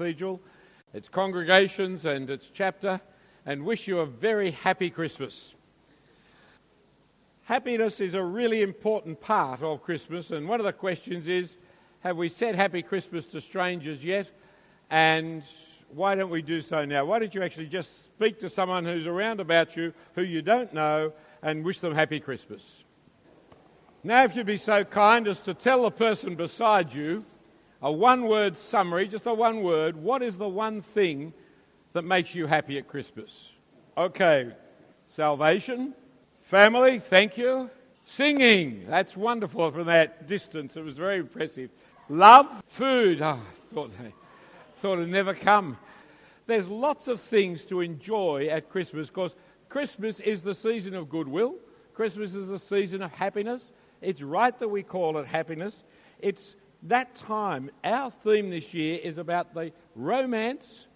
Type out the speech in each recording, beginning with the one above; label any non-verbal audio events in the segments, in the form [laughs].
Cathedral, its congregations, and its chapter, and wish you a very happy Christmas. Happiness is a really important part of Christmas, and one of the questions is have we said Happy Christmas to strangers yet? And why don't we do so now? Why don't you actually just speak to someone who's around about you who you don't know and wish them Happy Christmas? Now, if you'd be so kind as to tell the person beside you a one word summary, just a one word, what is the one thing that makes you happy at Christmas? Okay, salvation, family, thank you. Singing, that's wonderful from that distance, it was very impressive. Love, food, oh, I thought, they, thought it'd never come. There's lots of things to enjoy at Christmas because Christmas is the season of goodwill, Christmas is the season of happiness. It's right that we call it happiness. It's that time. Our theme this year is about the romance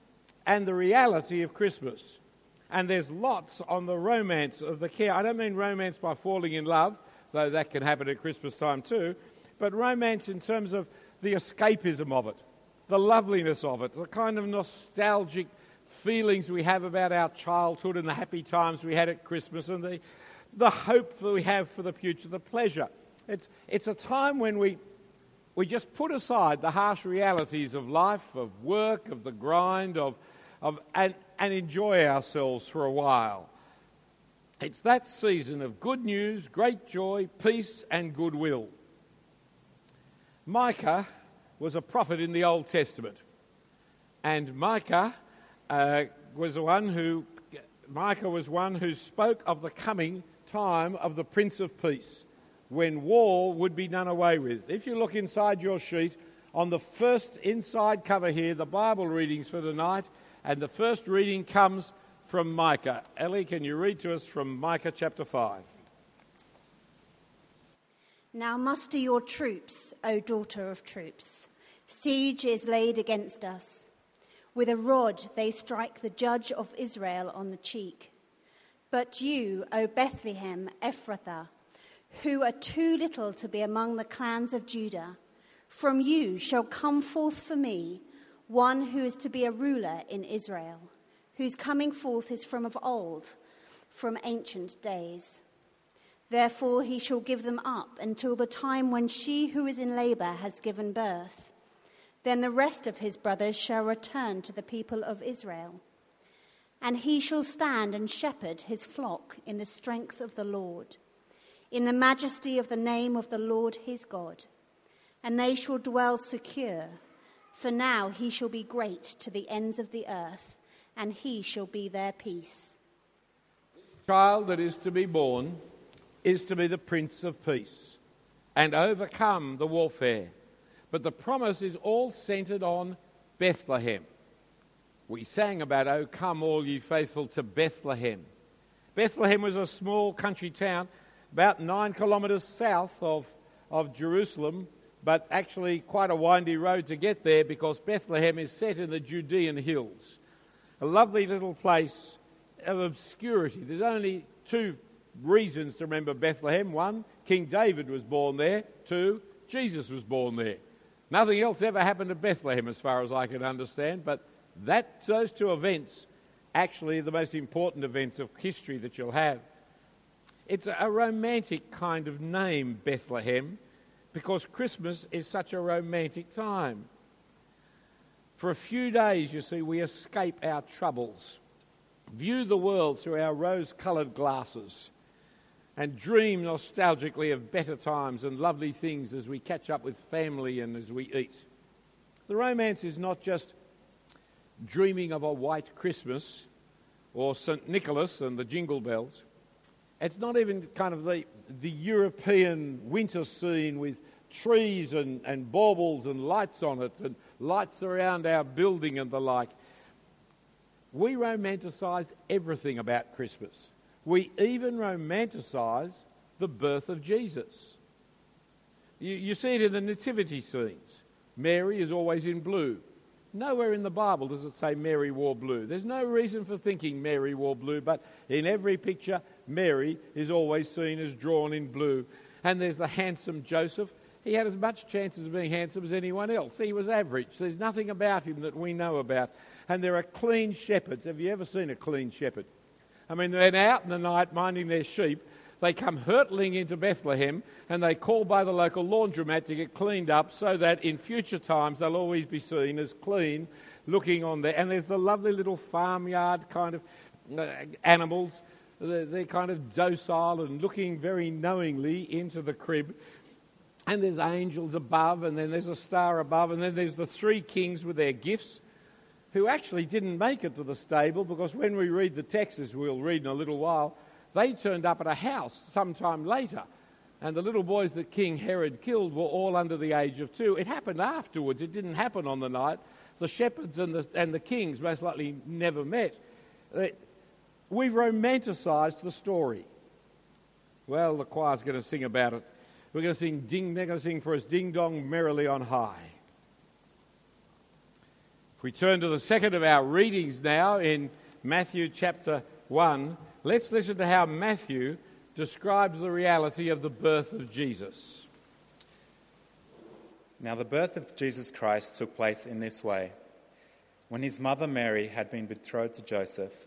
and the reality of Christmas. And there's lots on the romance of the care. I don't mean romance by falling in love, though that can happen at Christmas time too, but romance in terms of the escapism of it, the loveliness of it, the kind of nostalgic feelings we have about our childhood and the happy times we had at Christmas and the, the hope that we have for the future, the pleasure. It's, it's a time when we, we just put aside the harsh realities of life, of work, of the grind, of, of, and, and enjoy ourselves for a while. It's that season of good news, great joy, peace, and goodwill. Micah was a prophet in the Old Testament. And Micah uh, was one who Micah was one who spoke of the coming time of the Prince of Peace, when war would be done away with. If you look inside your sheet, on the first inside cover here, the Bible readings for tonight, and the first reading comes from Micah. Ellie, can you read to us from Micah chapter 5? Now muster your troops, O daughter of troops. Siege is laid against us. With a rod they strike the judge of Israel on the cheek. But you, O Bethlehem Ephrathah, who are too little to be among the clans of Judah, from you shall come forth for me one who is to be a ruler in Israel, whose coming forth is from of old, from ancient days. Therefore he shall give them up until the time when she who is in labor has given birth. Then the rest of his brothers shall return to the people of Israel and he shall stand and shepherd his flock in the strength of the Lord, in the majesty of the name of the Lord his God. And they shall dwell secure, for now he shall be great to the ends of the earth, and he shall be their peace. This child that is to be born is to be the Prince of Peace and overcome the warfare. But the promise is all centered on Bethlehem we sang about, Oh, come, all you faithful, to Bethlehem. Bethlehem was a small country town about nine kilometres south of, of Jerusalem, but actually quite a windy road to get there because Bethlehem is set in the Judean hills. A lovely little place of obscurity. There's only two reasons to remember Bethlehem. One, King David was born there. Two, Jesus was born there. Nothing else ever happened to Bethlehem, as far as I can understand, but that, those two events, actually, the most important events of history that you'll have. It's a romantic kind of name, Bethlehem, because Christmas is such a romantic time. For a few days, you see, we escape our troubles, view the world through our rose coloured glasses, and dream nostalgically of better times and lovely things as we catch up with family and as we eat. The romance is not just dreaming of a white Christmas or St. Nicholas and the jingle bells. It's not even kind of the, the European winter scene with trees and, and baubles and lights on it and lights around our building and the like. We romanticize everything about Christmas. We even romanticize the birth of Jesus. You, you see it in the nativity scenes. Mary is always in blue. Nowhere in the Bible does it say Mary wore blue. There's no reason for thinking Mary wore blue, but in every picture, Mary is always seen as drawn in blue. And there's the handsome Joseph. he had as much chances of being handsome as anyone else. He was average. There's nothing about him that we know about. And there are clean shepherds. Have you ever seen a clean shepherd? I mean, they're out in the night minding their sheep. They come hurtling into Bethlehem and they call by the local laundromat to get cleaned up so that in future times they'll always be seen as clean looking on there. And there's the lovely little farmyard kind of uh, animals. They're, kind of docile and looking very knowingly into the crib and there's angels above, and then there's a star above, and then there's the three kings with their gifts who actually didn't make it to the stable because when we read the text, as we'll read in a little while, they turned up at a house sometime later. And the little boys that King Herod killed were all under the age of two. It happened afterwards, it didn't happen on the night. The shepherds and the, and the kings most likely never met. We've romanticised the story. Well, the choir's going to sing about it we're going to sing ding, they're going to sing for us Ding Dong Merrily on High. If we turn to the second of our readings now in Matthew chapter 1, let's listen to how Matthew describes the reality of the birth of Jesus. Now, the birth of Jesus Christ took place in this way. When his mother Mary had been betrothed to Joseph,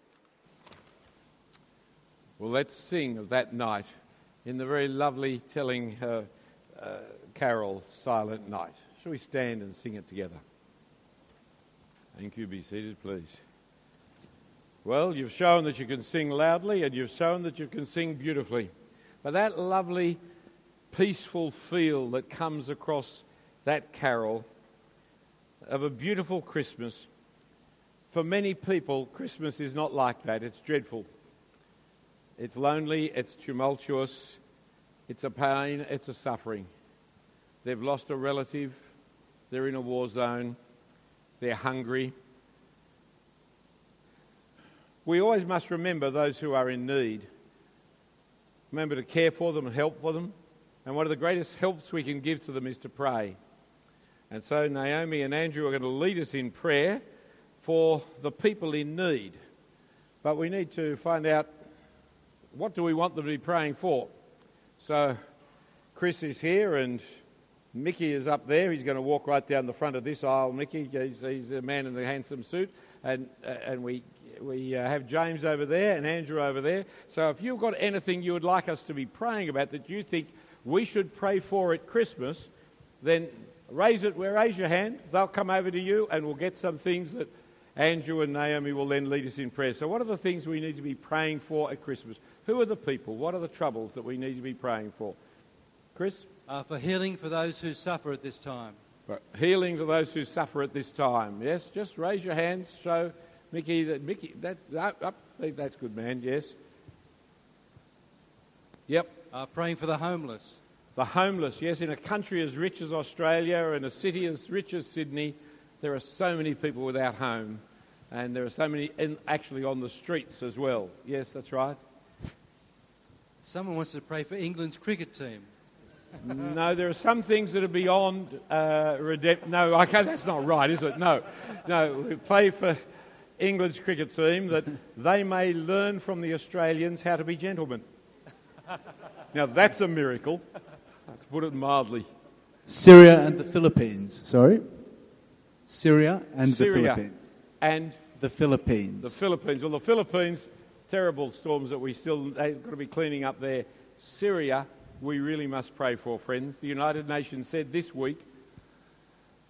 Well, let's sing of that night in the very lovely telling her uh, carol, Silent Night. Shall we stand and sing it together? Thank you. Be seated, please. Well, you've shown that you can sing loudly and you've shown that you can sing beautifully. But that lovely, peaceful feel that comes across that carol of a beautiful Christmas, for many people, Christmas is not like that. It's dreadful. It's lonely, it's tumultuous, it's a pain, it's a suffering. They've lost a relative, they're in a war zone, they're hungry. We always must remember those who are in need. Remember to care for them and help for them. And one of the greatest helps we can give to them is to pray. And so Naomi and Andrew are going to lead us in prayer for the people in need. But we need to find out what do we want them to be praying for? So, Chris is here and Mickey is up there. He's going to walk right down the front of this aisle. Mickey, he's, he's a man in a handsome suit. And, uh, and we, we uh, have James over there and Andrew over there. So, if you've got anything you would like us to be praying about that you think we should pray for at Christmas, then raise it, raise your hand. They'll come over to you and we'll get some things that Andrew and Naomi will then lead us in prayer. So, what are the things we need to be praying for at Christmas? Who are the people? What are the troubles that we need to be praying for? Chris? Uh, for healing for those who suffer at this time. Healing for those who suffer at this time. Yes, just raise your hands. Show Mickey that Mickey that up, up that's good, man. Yes. Yep. Uh, praying for the homeless. The homeless. Yes, in a country as rich as Australia and a city as rich as Sydney, there are so many people without home, and there are so many in, actually on the streets as well. Yes, that's right. Someone wants to pray for England's cricket team. [laughs] no, there are some things that are beyond uh, redemption. No, okay, that's not right, is it? No, no. We pray for England's cricket team that they may learn from the Australians how to be gentlemen. Now that's a miracle, to put it mildly. Syria and the Philippines. Sorry, Syria and Syria the Philippines. And the Philippines. The Philippines. Well, the Philippines terrible storms that we still have got to be cleaning up there. Syria, we really must pray for, friends. The United Nations said this week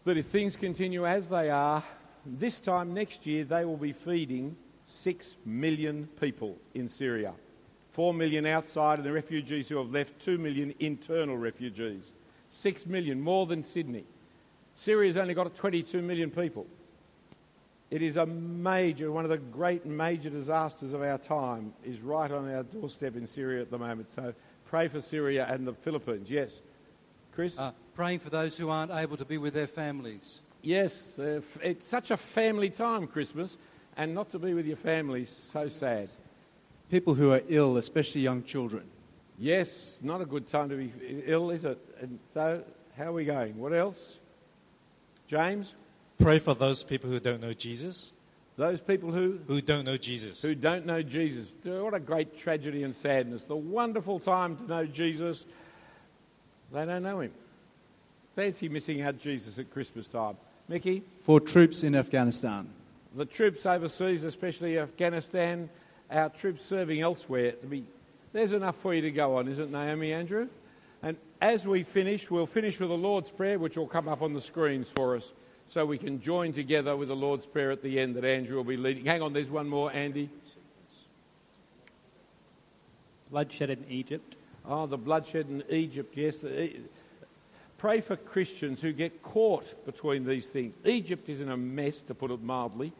that if things continue as they are, this time next year they will be feeding 6 million people in Syria. 4 million outside, and the refugees who have left, 2 million internal refugees. 6 million, more than Sydney. Syria's only got 22 million people. It is a major, one of the great major disasters of our time is right on our doorstep in Syria at the moment. So pray for Syria and the Philippines. Yes. Chris? Uh, praying for those who aren't able to be with their families. yes, uh, it's such a family time, Christmas, and not to be with your family is so sad. People who are ill, especially young children. Yes, not a good time to be ill, is it? And so, how are we going? What else? James? Pray for those people who don't know Jesus. Those people who Who don't know Jesus. who don't know Jesus. What a great tragedy and sadness. The wonderful time to know Jesus. They don't know him. Fancy missing out Jesus at Christmas time. Mickey, For troops in Afghanistan. the troops overseas, especially Afghanistan, our troops serving elsewhere, there's enough for you to go on, isn't Naomi, Andrew? As we finish, we'll finish with the Lord's Prayer, which will come up on the screens for us, so we can join together with the Lord's Prayer at the end that Andrew will be leading. Hang on, there's one more, Andy. bloodshed in Egypt. Oh, the bloodshed in Egypt, yes. Uh, e- Pray for Christians who get caught between these things. Egypt is in a mess, to put it mildly,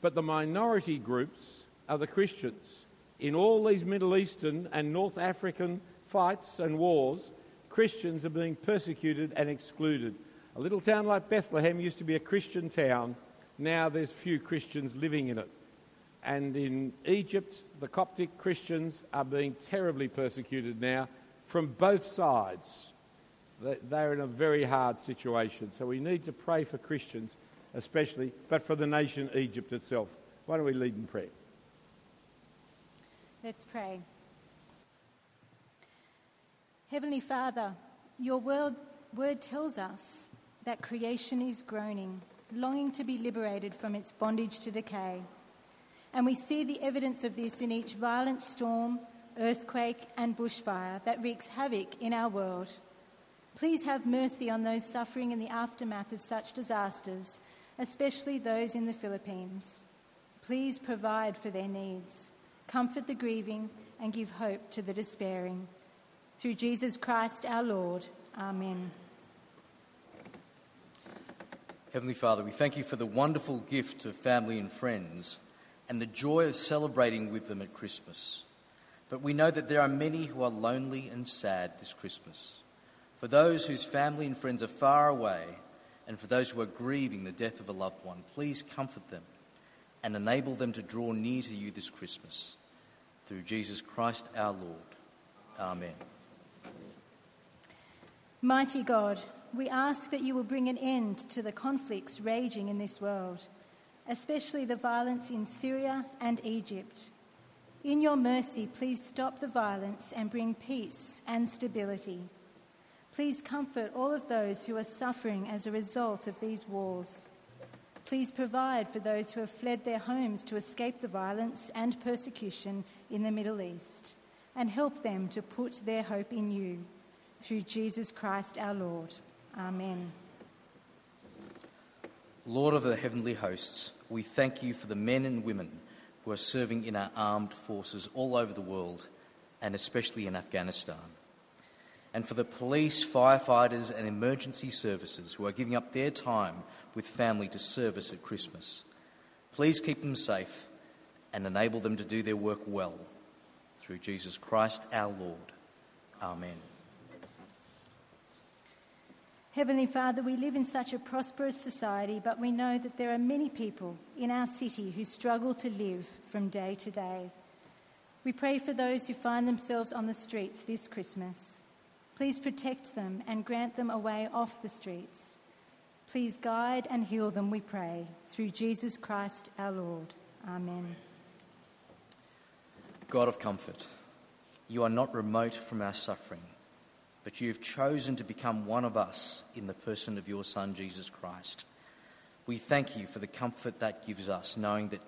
but the minority groups are the Christians. In all these Middle Eastern and North African fights and wars, Christians are being persecuted and excluded. A little town like Bethlehem used to be a Christian town. Now there's few Christians living in it. And in Egypt, the Coptic Christians are being terribly persecuted now from both sides. They- They're in a very hard situation. So we need to pray for Christians, especially, but for the nation Egypt itself. Why don't we lead in prayer? Let's pray. Heavenly Father, your word, word tells us that creation is groaning, longing to be liberated from its bondage to decay. And we see the evidence of this in each violent storm, earthquake, and bushfire that wreaks havoc in our world. Please have mercy on those suffering in the aftermath of such disasters, especially those in the Philippines. Please provide for their needs, comfort the grieving, and give hope to the despairing. Through Jesus Christ our Lord. Amen. Heavenly Father, we thank you for the wonderful gift of family and friends and the joy of celebrating with them at Christmas. But we know that there are many who are lonely and sad this Christmas. For those whose family and friends are far away, and for those who are grieving the death of a loved one, please comfort them and enable them to draw near to you this Christmas. Through Jesus Christ our Lord. Amen. Mighty God, we ask that you will bring an end to the conflicts raging in this world, especially the violence in Syria and Egypt. In your mercy, please stop the violence and bring peace and stability. Please comfort all of those who are suffering as a result of these wars. Please provide for those who have fled their homes to escape the violence and persecution in the Middle East, and help them to put their hope in you. Through Jesus Christ our Lord. Amen. Lord of the heavenly hosts, we thank you for the men and women who are serving in our armed forces all over the world, and especially in Afghanistan. And for the police, firefighters, and emergency services who are giving up their time with family to service at Christmas. Please keep them safe and enable them to do their work well. Through Jesus Christ our Lord. Amen. Heavenly Father, we live in such a prosperous society, but we know that there are many people in our city who struggle to live from day to day. We pray for those who find themselves on the streets this Christmas. Please protect them and grant them a way off the streets. Please guide and heal them, we pray, through Jesus Christ our Lord. Amen. God of comfort, you are not remote from our suffering, but you have chosen to become one of us in the person of your Son, Jesus Christ. We thank you for the comfort that gives us, knowing that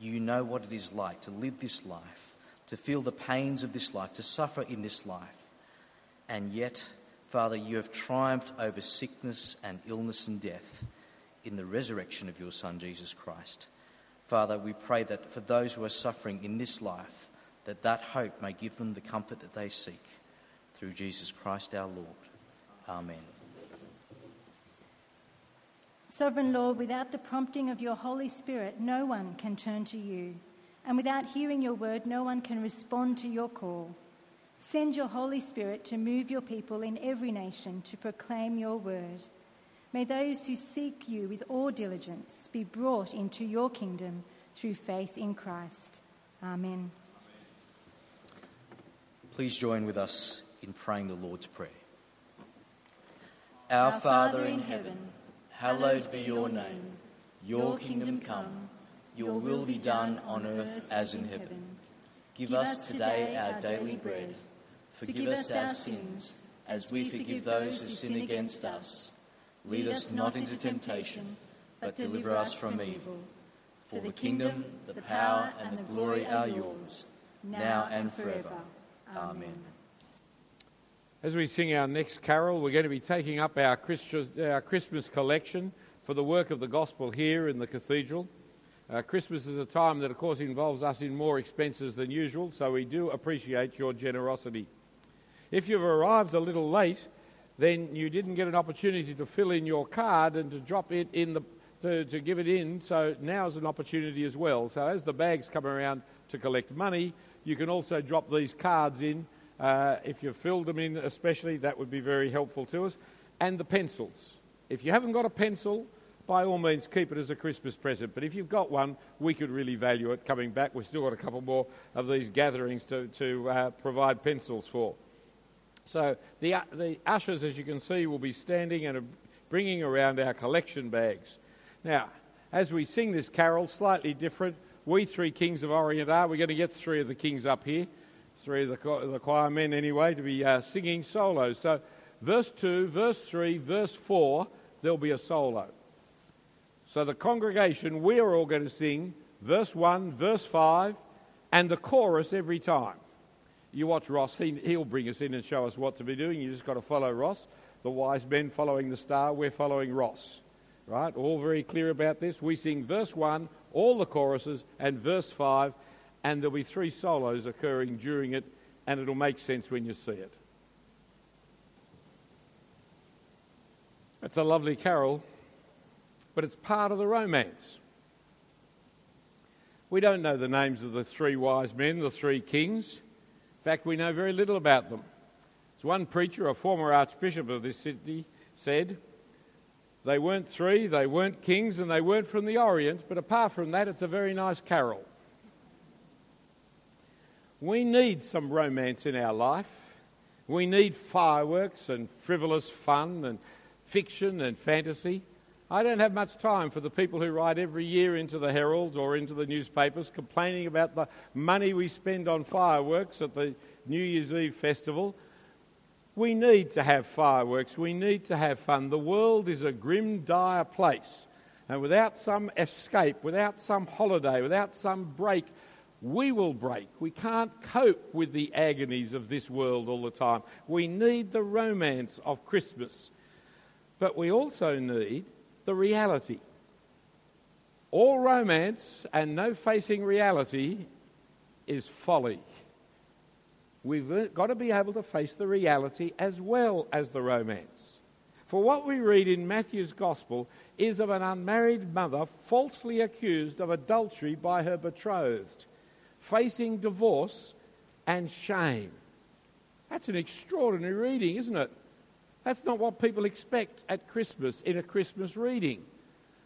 you know what it is like to live this life, to feel the pains of this life, to suffer in this life, and yet Father, you have triumphed over sickness and illness and death in the resurrection of your Son, Jesus Christ. Father, we pray that for those who are suffering in this life, that that hope may give them the comfort that they seek. Through Jesus Christ our Lord. Amen. Sovereign Lord, without the prompting of your Holy Spirit, no one can turn to you. And without hearing your word, no one can respond to your call. Send your Holy Spirit to move your people in every nation to proclaim your word. May those who seek you with all diligence be brought into your kingdom through faith in Christ. Amen. Please join with us in praying the Lord's Prayer. Our Father in heaven, hallowed be your name. Your kingdom come, your will be done on earth as in heaven. Give us today our daily bread. Forgive us our sins as we forgive those who sin against us. Lead us not into temptation, but deliver us from evil. For the kingdom, the power, and the glory are yours, now and forever. Amen. As we sing our next carol, we're going to be taking up our Christmas, our Christmas collection for the work of the gospel here in the cathedral. Uh, Christmas is a time that, of course, involves us in more expenses than usual, so we do appreciate your generosity. If you've arrived a little late, then you didn't get an opportunity to fill in your card and to drop it in the to, to give it in. So now's an opportunity as well. So as the bags come around to collect money, you can also drop these cards in. Uh, if you've filled them in, especially, that would be very helpful to us. And the pencils. If you haven't got a pencil, by all means keep it as a Christmas present. But if you've got one, we could really value it coming back. We've still got a couple more of these gatherings to, to uh, provide pencils for. So the, uh, the ushers, as you can see, will be standing and bringing around our collection bags. Now, as we sing this carol, slightly different, we three kings of Orient are. We're going to get three of the kings up here, three of the, choir men anyway, to be uh, singing solos. So, verse 2, verse 3, verse 4, there'll be a solo. So, the congregation, we are all going to sing verse 1, verse 5, and the chorus every time. You watch Ross, he, he'll bring us in and show us what to be doing. You just got to follow Ross. The wise men following the star, we're following Ross. Right? All very clear about this. We sing verse 1, all the choruses, and verse 5, and there'll be three solos occurring during it, and it'll make sense when you see it. It's a lovely carol, but it's part of the romance. We don't know the names of the three wise men, the three kings In fact, we know very little about them. As one preacher, a former archbishop of this city, said, they weren't three, they weren't kings, and they weren't from the Orient, but apart from that, it's a very nice carol. We need some romance in our life. We need fireworks and frivolous fun and fiction and fantasy. I don't have much time for the people who write every year into the Herald or into the newspapers complaining about the money we spend on fireworks at the New Year's Eve festival. We need to have fireworks. We need to have fun. The world is a grim, dire place. And without some escape, without some holiday, without some break, we will break. We can't cope with the agonies of this world all the time. We need the romance of Christmas. But we also need the reality. All romance and no facing reality is folly. We've got to be able to face the reality as well as the romance. For what we read in Matthew's Gospel is of an unmarried mother falsely accused of adultery by her betrothed, facing divorce and shame. That's an extraordinary reading, isn't it? That's not what people expect at Christmas in a Christmas reading.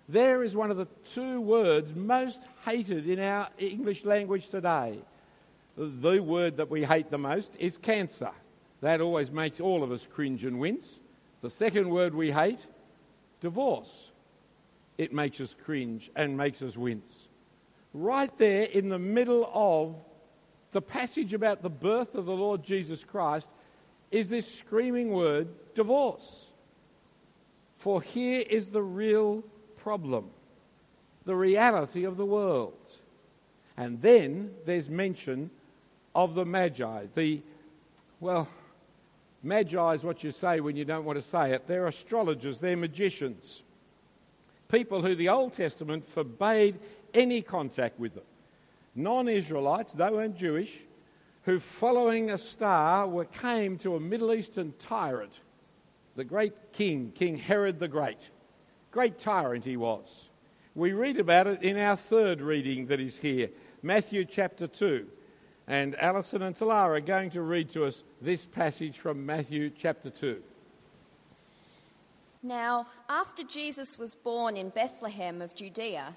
There is one of the two words most hated in our English language today. The word that we hate the most is cancer. That always makes all of us cringe and wince. The second word we hate, divorce. It makes us cringe and makes us wince. Right there in the middle of the passage about the birth of the Lord Jesus Christ is this screaming word, divorce. For here is the real problem the reality of the world. And then there's mention of the Magi, the, well, Magi is what you say when you don't want to say it. They're astrologers, they're magicians. People who the Old Testament forbade any contact with them. Non Israelites, they weren't Jewish, who following a star were, came to a Middle Eastern tyrant, the great king, King Herod the Great. Great tyrant he was. We read about it in our third reading that is here, Matthew chapter 2. And Alison and Talara are going to read to us this passage from Matthew chapter 2. Now, after Jesus was born in Bethlehem of Judea,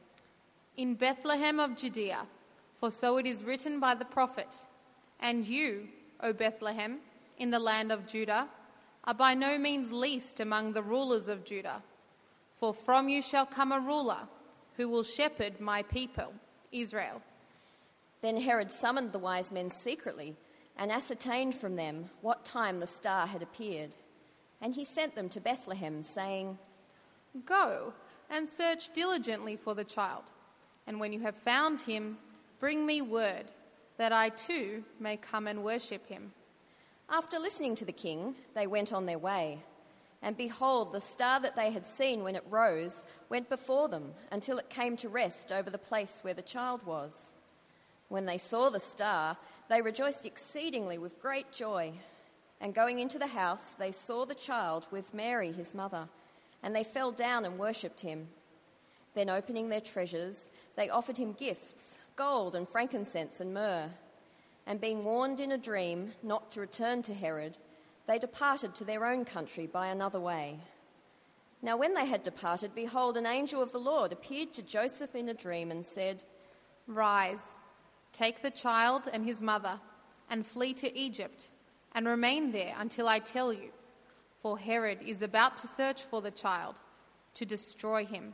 In Bethlehem of Judea, for so it is written by the prophet, And you, O Bethlehem, in the land of Judah, are by no means least among the rulers of Judah. For from you shall come a ruler who will shepherd my people, Israel. Then Herod summoned the wise men secretly and ascertained from them what time the star had appeared. And he sent them to Bethlehem, saying, Go and search diligently for the child, and when you have found him, bring me word, that I too may come and worship him. After listening to the king, they went on their way. And behold, the star that they had seen when it rose went before them until it came to rest over the place where the child was. When they saw the star, they rejoiced exceedingly with great joy. And going into the house, they saw the child with Mary, his mother, and they fell down and worshipped him. Then, opening their treasures, they offered him gifts gold and frankincense and myrrh. And being warned in a dream not to return to Herod, they departed to their own country by another way. Now, when they had departed, behold, an angel of the Lord appeared to Joseph in a dream and said, Rise, take the child and his mother, and flee to Egypt, and remain there until I tell you, for Herod is about to search for the child to destroy him.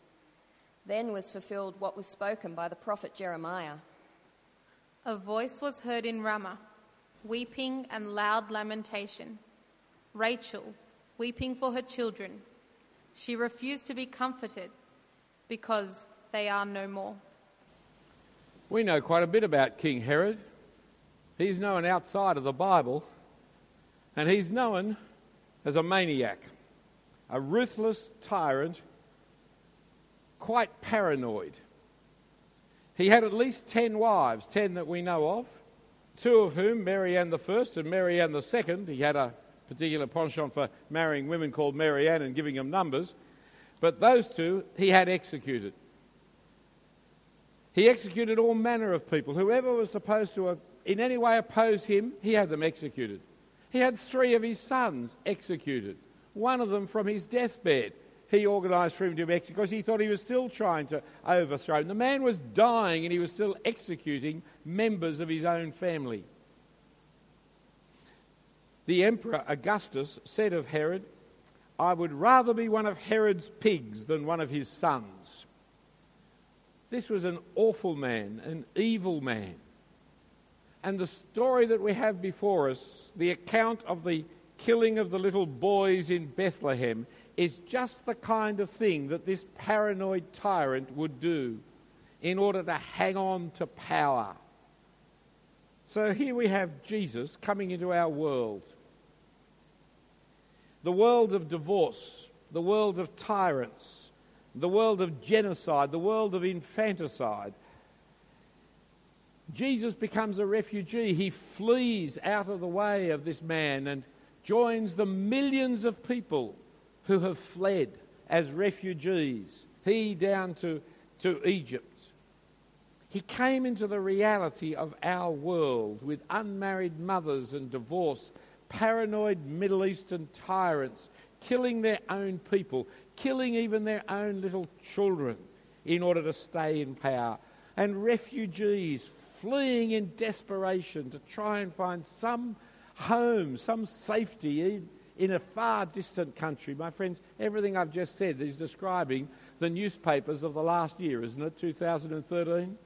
Then was fulfilled what was spoken by the prophet Jeremiah. A voice was heard in Ramah, weeping and loud lamentation. Rachel, weeping for her children. She refused to be comforted because they are no more. We know quite a bit about King Herod. He's known outside of the Bible, and he's known as a maniac, a ruthless tyrant, quite paranoid. He had at least 10 wives, 10 that we know of, two of whom, mary Marianne I and mary Marianne II, he had a particular penchant for marrying women called Marianne and giving them numbers, but those two he had executed. He executed all manner of people. Whoever was supposed to uh, in any way oppose him, he had them executed. He had three of his sons executed, one of them from his deathbed. He organised for him to be executed because he thought he was still trying to overthrow him. The man was dying and he was still executing members of his own family. The Emperor Augustus said of Herod, I would rather be one of Herod's pigs than one of his sons. This was an awful man, an evil man. And the story that we have before us, the account of the killing of the little boys in Bethlehem, is just the kind of thing that this paranoid tyrant would do in order to hang on to power. So here we have Jesus coming into our world. The world of divorce, the world of tyrants, the world of genocide, the world of infanticide. Jesus becomes a refugee. He flees out of the way of this man and joins the millions of people who have fled as refugees, he down to, to Egypt. He came into the reality of our world with unmarried mothers and divorce, paranoid Middle Eastern tyrants killing their own people, killing even their own little children in order to stay in power, and refugees fleeing in desperation to try and find some home, some safety in a far distant country. My friends, everything I've just said is describing the newspapers of the last year, isn't it? 2013?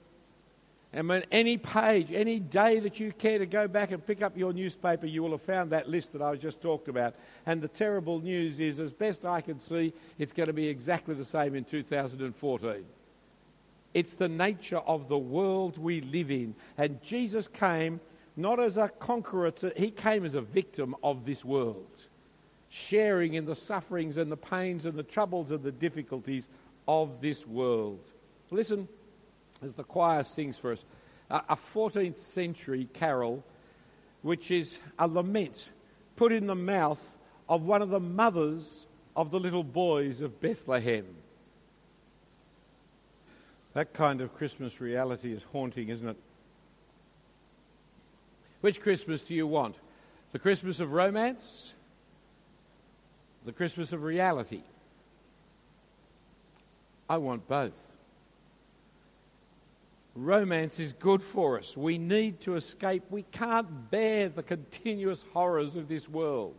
And when any page, any day that you care to go back and pick up your newspaper, you will have found that list that I just talked about. And the terrible news is, as best I can see, it's going to be exactly the same in 2014. It's the nature of the world we live in. And Jesus came not as a conqueror, to, he came as a victim of this world, sharing in the sufferings and the pains and the troubles and the difficulties of this world. Listen as the choir sings for us, a 14th century carol, which is a lament put in the mouth of one of the mothers of the little boys of Bethlehem. That kind of Christmas reality is haunting, isn't it? Which Christmas do you want? The Christmas of romance? The Christmas of reality? I want both. Romance is good for us. We need to escape. We can't bear the continuous horrors of this world.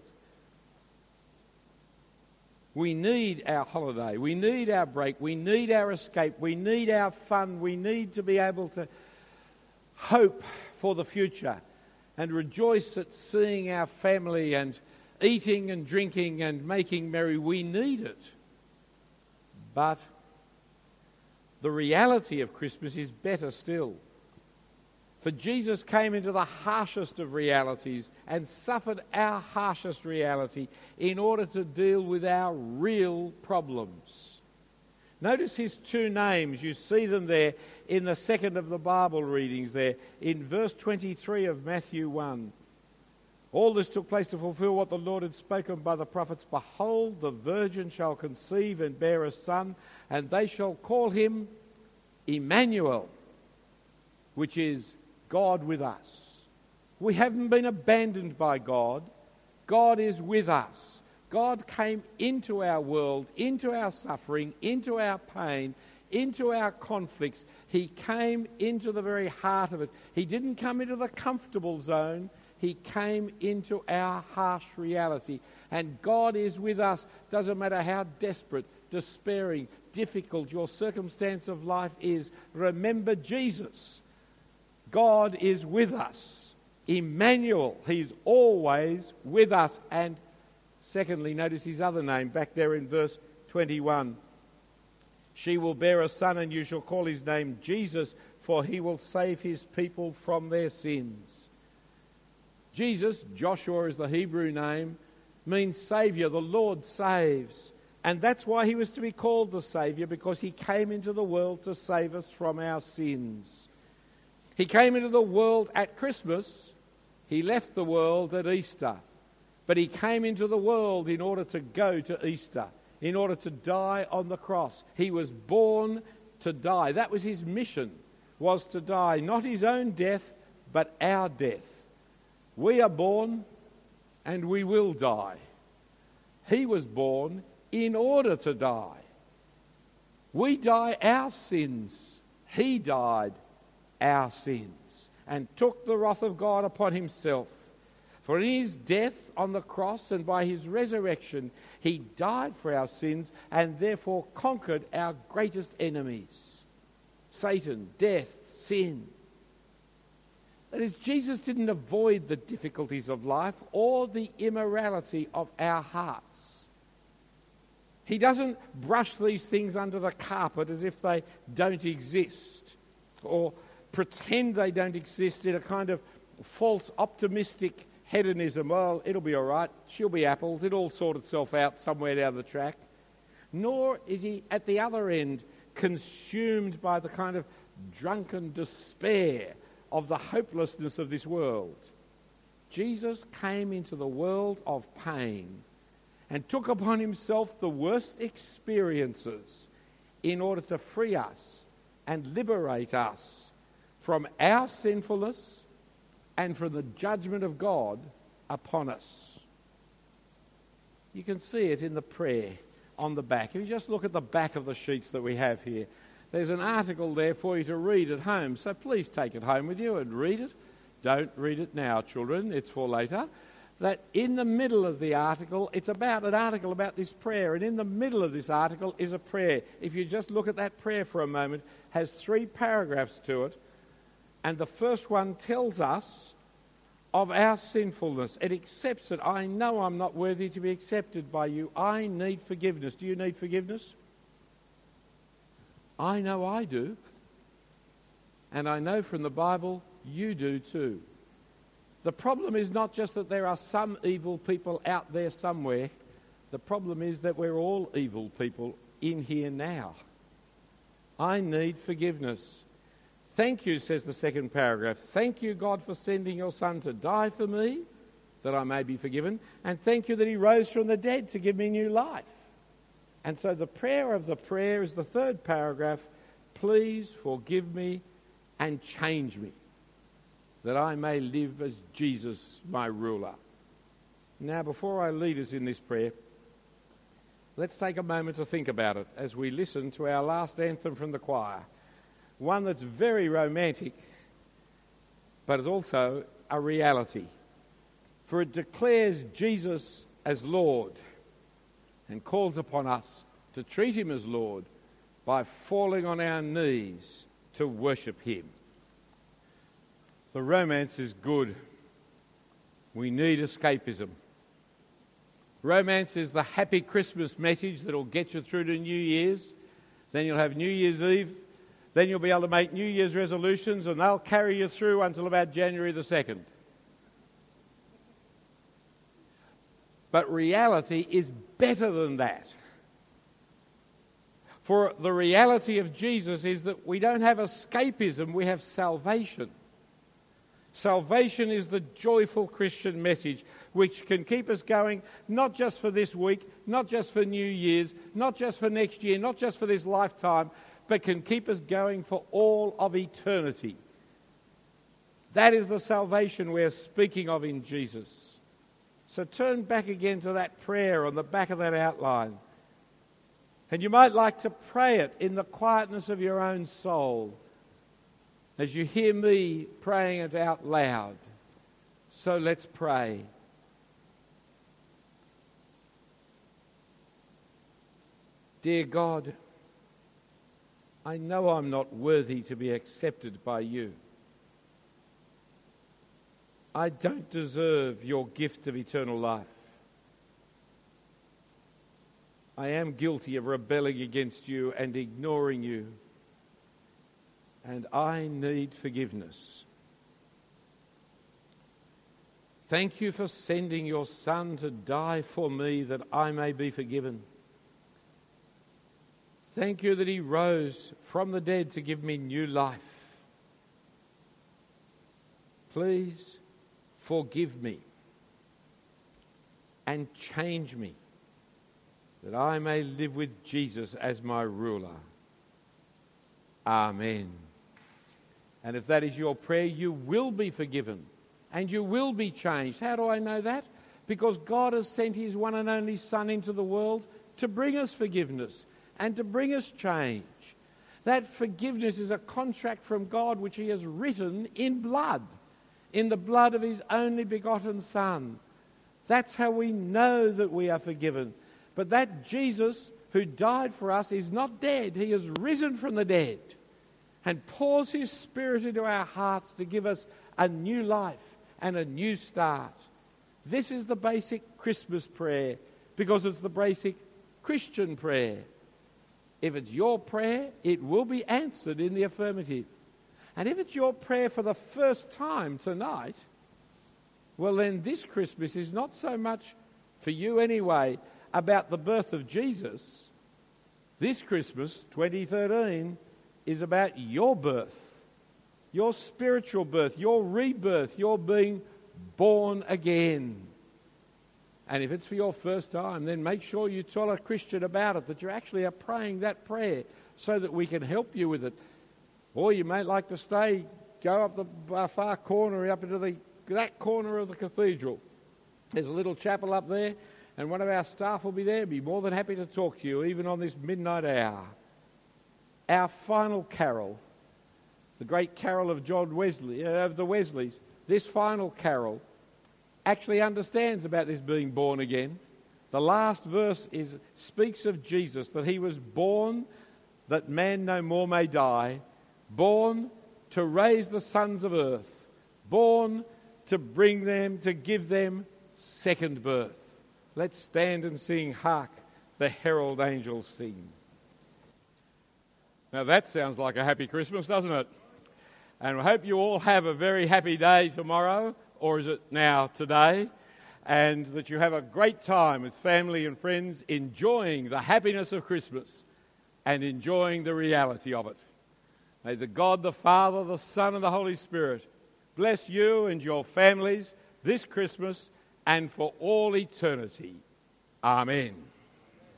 We need our holiday. We need our break. We need our escape. We need our fun. We need to be able to hope for the future and rejoice at seeing our family and eating and drinking and making merry. We need it. But the reality of Christmas is better still. For Jesus came into the harshest of realities and suffered our harshest reality in order to deal with our real problems. Notice his two names. You see them there in the second of the Bible readings, there in verse 23 of Matthew 1. All this took place to fulfill what the Lord had spoken by the prophets Behold, the virgin shall conceive and bear a son and they shall call him Emmanuel, which is God with us. We haven't been abandoned by God. God is with us. God came into our world, into our suffering, into our pain, into our conflicts. He came into the very heart of it. He didn't come into the comfortable zone, He came into our harsh reality. And God is with us, doesn't matter how desperate, despairing, difficult your circumstance of life is, remember Jesus. God is with us. Emmanuel, He's always with us. And secondly, notice his other name back there in verse 21. She will bear a son, and you shall call his name Jesus, for he will save his people from their sins. Jesus, Joshua is the Hebrew name, means Saviour. The Lord saves. And that's why he was to be called the Saviour, because he came into the world to save us from our sins. He came into the world at Christmas, he left the world at Easter. But he came into the world in order to go to Easter, in order to die on the cross. He was born to die. That was his mission, was to die, not his own death, but our death. We are born and we will die. He was born in order to die. We die our sins. He died our sins and took the wrath of God upon himself. For in his death on the cross and by his resurrection, he died for our sins and therefore conquered our greatest enemies Satan, death, sin. That is, Jesus didn't avoid the difficulties of life or the immorality of our hearts. He doesn't brush these things under the carpet as if they don't exist or pretend they don't exist in a kind of false optimistic hedonism. Well, it'll be all right. She'll be apples. It'll sort itself out somewhere down the track. Nor is he at the other end consumed by the kind of drunken despair of the hopelessness of this world. Jesus came into the world of pain and took upon himself the worst experiences in order to free us and liberate us from our sinfulness and from the judgment of God upon us. You can see it in the prayer on the back. If you just look at the back of the sheets that we have here, there's an article there for you to read at home. So please take it home with you and read it. Don't read it now, children, it's for later. That in the middle of the article, it's about an article about this prayer, and in the middle of this article is a prayer. If you just look at that prayer for a moment, has three paragraphs to it, and the first one tells us of our sinfulness. It accepts it. I know I'm not worthy to be accepted by you. I need forgiveness. Do you need forgiveness? I know I do. And I know from the Bible you do too. The problem is not just that there are some evil people out there somewhere, the problem is that we're all evil people in here now. I need forgiveness. Thank you, says the second paragraph. Thank you, God, for sending your Son to die for me, that I may be forgiven. And thank you that he rose from the dead to give me new life. And so the prayer of the prayer is the third paragraph Please forgive me and change me, that I may live as Jesus, my ruler. Now, before I lead us in this prayer, let's take a moment to think about it as we listen to our last anthem from the choir. One that's very romantic, but it's also a reality. For it declares Jesus as Lord and calls upon us to treat him as Lord by falling on our knees to worship him. The romance is good. We need escapism. Romance is the happy Christmas message that'll get you through to New Year's. Then you'll have New Year's Eve. Then you'll be able to make New Year's resolutions, and they'll carry you through until about January the 2nd. But reality is better than that. For the reality of Jesus is that we don't have escapism, we have salvation. Salvation is the joyful Christian message which can keep us going not just for this week, not just for New Year's, not just for next year, not just for this lifetime, but can keep us going for all of eternity. That is the salvation we're speaking of in Jesus. So turn back again to that prayer on the back of that outline. And you might like to pray it in the quietness of your own soul as you hear me praying it out loud. So let's pray. Dear God, I know I'm not worthy to be accepted by you. I don't deserve your gift of eternal life. I am guilty of rebelling against you and ignoring you. And I need forgiveness. Thank you for sending your Son to die for me that I may be forgiven. Thank you that he rose from the dead to give me new life. Please forgive me and change me that I may live with Jesus as my ruler. Amen. And if that is your prayer, you will be forgiven and you will be changed. How do I know that? Because God has sent His one and only Son into the world to bring us forgiveness and to bring us change. That forgiveness is a contract from God which He has written in blood, in the blood of His only begotten Son. That's how we know that we are forgiven but that Jesus who died for us is not dead. He has risen from the dead and pours his spirit into our hearts to give us a new life and a new start. This is the basic Christmas prayer because it's the basic Christian prayer. If it's your prayer, it will be answered in the affirmative. And if it's your prayer for the first time tonight, well, then this Christmas is not so much for you anyway about the birth of Jesus, this Christmas, 2013, is about your birth, your spiritual birth, your rebirth, your being born again. And if it's for your first time, then make sure you tell a Christian about it, that you actually are praying that prayer so that we can help you with it. Or you may like to stay, go up the far corner, up into the, that corner of the cathedral. There's a little chapel up there, and one of our staff will be there. Be more than happy to talk to you, even on this midnight hour. Our final carol, the great carol of John Wesley, uh, of the Wesleys, this final carol actually understands about this being born again. The last verse is, speaks of Jesus, that he was born that man no more may die, born to raise the sons of earth, born to bring them, to give them second birth. Let's stand and sing, Hark, the herald angels sing. Now that sounds like a happy Christmas, doesn't it? And I hope you all have a very happy day tomorrow or is it now today? And that you have a great time with family and friends enjoying the happiness of Christmas and enjoying the reality of it. May the God, the Father, the Son, and the Holy Spirit bless you and your families this Christmas and for all eternity. Amen.